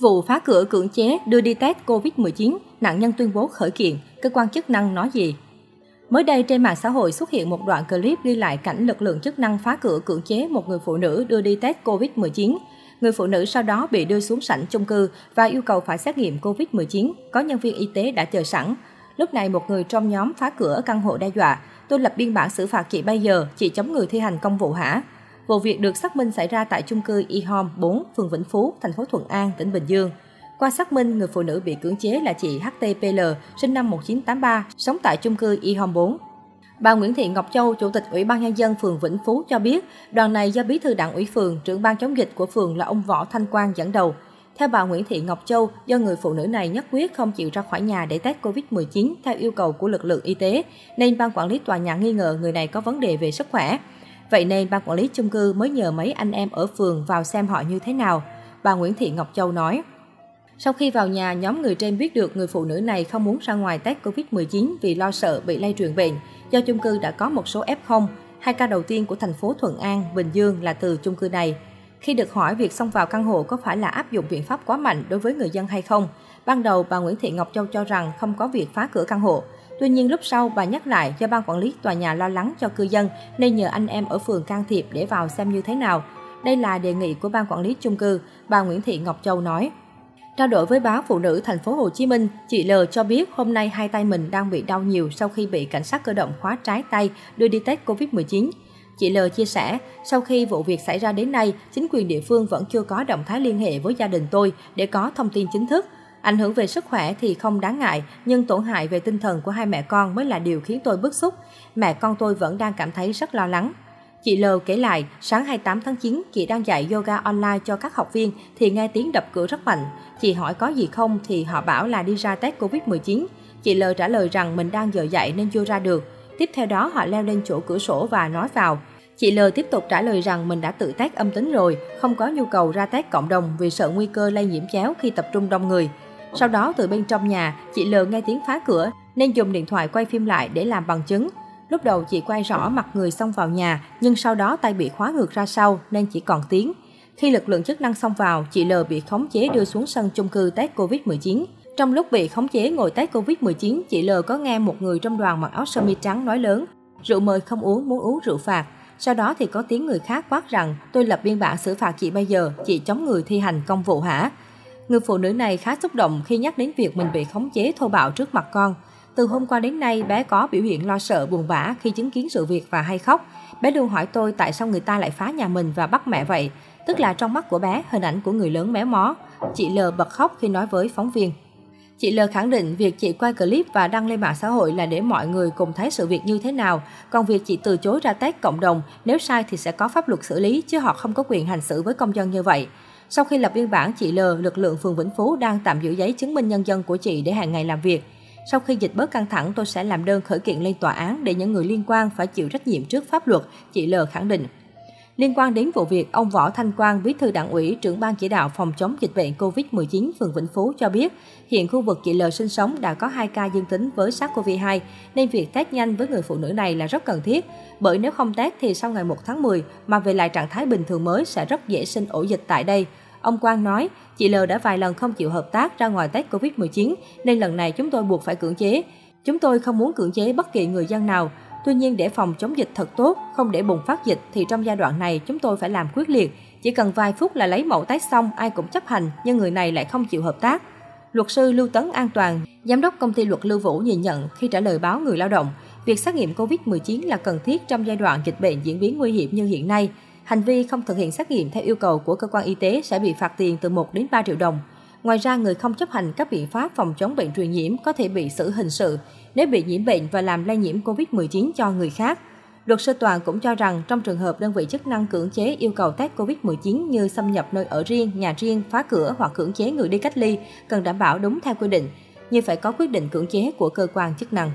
Vụ phá cửa cưỡng chế đưa đi test COVID-19, nạn nhân tuyên bố khởi kiện, cơ quan chức năng nói gì? Mới đây trên mạng xã hội xuất hiện một đoạn clip ghi lại cảnh lực lượng chức năng phá cửa cưỡng chế một người phụ nữ đưa đi test COVID-19. Người phụ nữ sau đó bị đưa xuống sảnh chung cư và yêu cầu phải xét nghiệm COVID-19. Có nhân viên y tế đã chờ sẵn. Lúc này một người trong nhóm phá cửa căn hộ đe dọa, tôi lập biên bản xử phạt chị bây giờ, chị chống người thi hành công vụ hả? Vụ việc được xác minh xảy ra tại chung cư E-Home 4, phường Vĩnh Phú, thành phố Thuận An, tỉnh Bình Dương. Qua xác minh, người phụ nữ bị cưỡng chế là chị HTPL, sinh năm 1983, sống tại chung cư E-Home 4. Bà Nguyễn Thị Ngọc Châu, Chủ tịch Ủy ban Nhân dân phường Vĩnh Phú cho biết, đoàn này do Bí thư Đảng ủy phường, trưởng ban chống dịch của phường là ông Võ Thanh Quang dẫn đầu. Theo bà Nguyễn Thị Ngọc Châu, do người phụ nữ này nhất quyết không chịu ra khỏi nhà để test COVID-19 theo yêu cầu của lực lượng y tế, nên ban quản lý tòa nhà nghi ngờ người này có vấn đề về sức khỏe. Vậy nên ban quản lý chung cư mới nhờ mấy anh em ở phường vào xem họ như thế nào. Bà Nguyễn Thị Ngọc Châu nói. Sau khi vào nhà, nhóm người trên biết được người phụ nữ này không muốn ra ngoài test Covid-19 vì lo sợ bị lây truyền bệnh. Do chung cư đã có một số F0, hai ca đầu tiên của thành phố Thuận An, Bình Dương là từ chung cư này. Khi được hỏi việc xông vào căn hộ có phải là áp dụng biện pháp quá mạnh đối với người dân hay không, ban đầu bà Nguyễn Thị Ngọc Châu cho rằng không có việc phá cửa căn hộ. Tuy nhiên lúc sau bà nhắc lại do ban quản lý tòa nhà lo lắng cho cư dân nên nhờ anh em ở phường can thiệp để vào xem như thế nào. Đây là đề nghị của ban quản lý chung cư, bà Nguyễn Thị Ngọc Châu nói. Trao đổi với báo Phụ nữ thành phố Hồ Chí Minh, chị L cho biết hôm nay hai tay mình đang bị đau nhiều sau khi bị cảnh sát cơ động khóa trái tay đưa đi test Covid-19. Chị L chia sẻ, sau khi vụ việc xảy ra đến nay, chính quyền địa phương vẫn chưa có động thái liên hệ với gia đình tôi để có thông tin chính thức. Ảnh hưởng về sức khỏe thì không đáng ngại, nhưng tổn hại về tinh thần của hai mẹ con mới là điều khiến tôi bức xúc. Mẹ con tôi vẫn đang cảm thấy rất lo lắng. Chị L kể lại, sáng 28 tháng 9, chị đang dạy yoga online cho các học viên thì nghe tiếng đập cửa rất mạnh. Chị hỏi có gì không thì họ bảo là đi ra test Covid-19. Chị L trả lời rằng mình đang giờ dạy nên chưa ra được. Tiếp theo đó họ leo lên chỗ cửa sổ và nói vào. Chị L tiếp tục trả lời rằng mình đã tự test âm tính rồi, không có nhu cầu ra test cộng đồng vì sợ nguy cơ lây nhiễm chéo khi tập trung đông người. Sau đó từ bên trong nhà, chị L nghe tiếng phá cửa nên dùng điện thoại quay phim lại để làm bằng chứng. Lúc đầu chị quay rõ mặt người xông vào nhà, nhưng sau đó tay bị khóa ngược ra sau nên chỉ còn tiếng. Khi lực lượng chức năng xông vào, chị L bị khống chế đưa xuống sân chung cư test Covid-19. Trong lúc bị khống chế ngồi test Covid-19, chị L có nghe một người trong đoàn mặc áo sơ mi trắng nói lớn, rượu mời không uống, muốn uống rượu phạt. Sau đó thì có tiếng người khác quát rằng, tôi lập biên bản xử phạt chị bây giờ, chị chống người thi hành công vụ hả? Người phụ nữ này khá xúc động khi nhắc đến việc mình bị khống chế thô bạo trước mặt con. Từ hôm qua đến nay, bé có biểu hiện lo sợ buồn bã khi chứng kiến sự việc và hay khóc. Bé luôn hỏi tôi tại sao người ta lại phá nhà mình và bắt mẹ vậy. Tức là trong mắt của bé, hình ảnh của người lớn méo mó. Chị L bật khóc khi nói với phóng viên. Chị L khẳng định việc chị quay clip và đăng lên mạng xã hội là để mọi người cùng thấy sự việc như thế nào. Còn việc chị từ chối ra test cộng đồng, nếu sai thì sẽ có pháp luật xử lý, chứ họ không có quyền hành xử với công dân như vậy. Sau khi lập biên bản chị L, lực lượng phường Vĩnh Phú đang tạm giữ giấy chứng minh nhân dân của chị để hàng ngày làm việc. Sau khi dịch bớt căng thẳng, tôi sẽ làm đơn khởi kiện lên tòa án để những người liên quan phải chịu trách nhiệm trước pháp luật, chị L khẳng định. Liên quan đến vụ việc, ông Võ Thanh Quang, bí thư đảng ủy, trưởng ban chỉ đạo phòng chống dịch bệnh COVID-19 phường Vĩnh Phú cho biết, hiện khu vực chị L sinh sống đã có 2 ca dương tính với SARS-CoV-2, nên việc test nhanh với người phụ nữ này là rất cần thiết. Bởi nếu không test thì sau ngày 1 tháng 10 mà về lại trạng thái bình thường mới sẽ rất dễ sinh ổ dịch tại đây. Ông Quang nói, chị L đã vài lần không chịu hợp tác ra ngoài test Covid-19, nên lần này chúng tôi buộc phải cưỡng chế. Chúng tôi không muốn cưỡng chế bất kỳ người dân nào. Tuy nhiên để phòng chống dịch thật tốt, không để bùng phát dịch thì trong giai đoạn này chúng tôi phải làm quyết liệt. Chỉ cần vài phút là lấy mẫu test xong ai cũng chấp hành, nhưng người này lại không chịu hợp tác. Luật sư Lưu Tấn An Toàn, giám đốc công ty luật Lưu Vũ nhìn nhận khi trả lời báo người lao động, việc xét nghiệm COVID-19 là cần thiết trong giai đoạn dịch bệnh diễn biến nguy hiểm như hiện nay. Hành vi không thực hiện xét nghiệm theo yêu cầu của cơ quan y tế sẽ bị phạt tiền từ 1 đến 3 triệu đồng. Ngoài ra, người không chấp hành các biện pháp phòng chống bệnh truyền nhiễm có thể bị xử hình sự nếu bị nhiễm bệnh và làm lây nhiễm COVID-19 cho người khác. Luật sư Toàn cũng cho rằng trong trường hợp đơn vị chức năng cưỡng chế yêu cầu test COVID-19 như xâm nhập nơi ở riêng, nhà riêng, phá cửa hoặc cưỡng chế người đi cách ly, cần đảm bảo đúng theo quy định, như phải có quyết định cưỡng chế của cơ quan chức năng.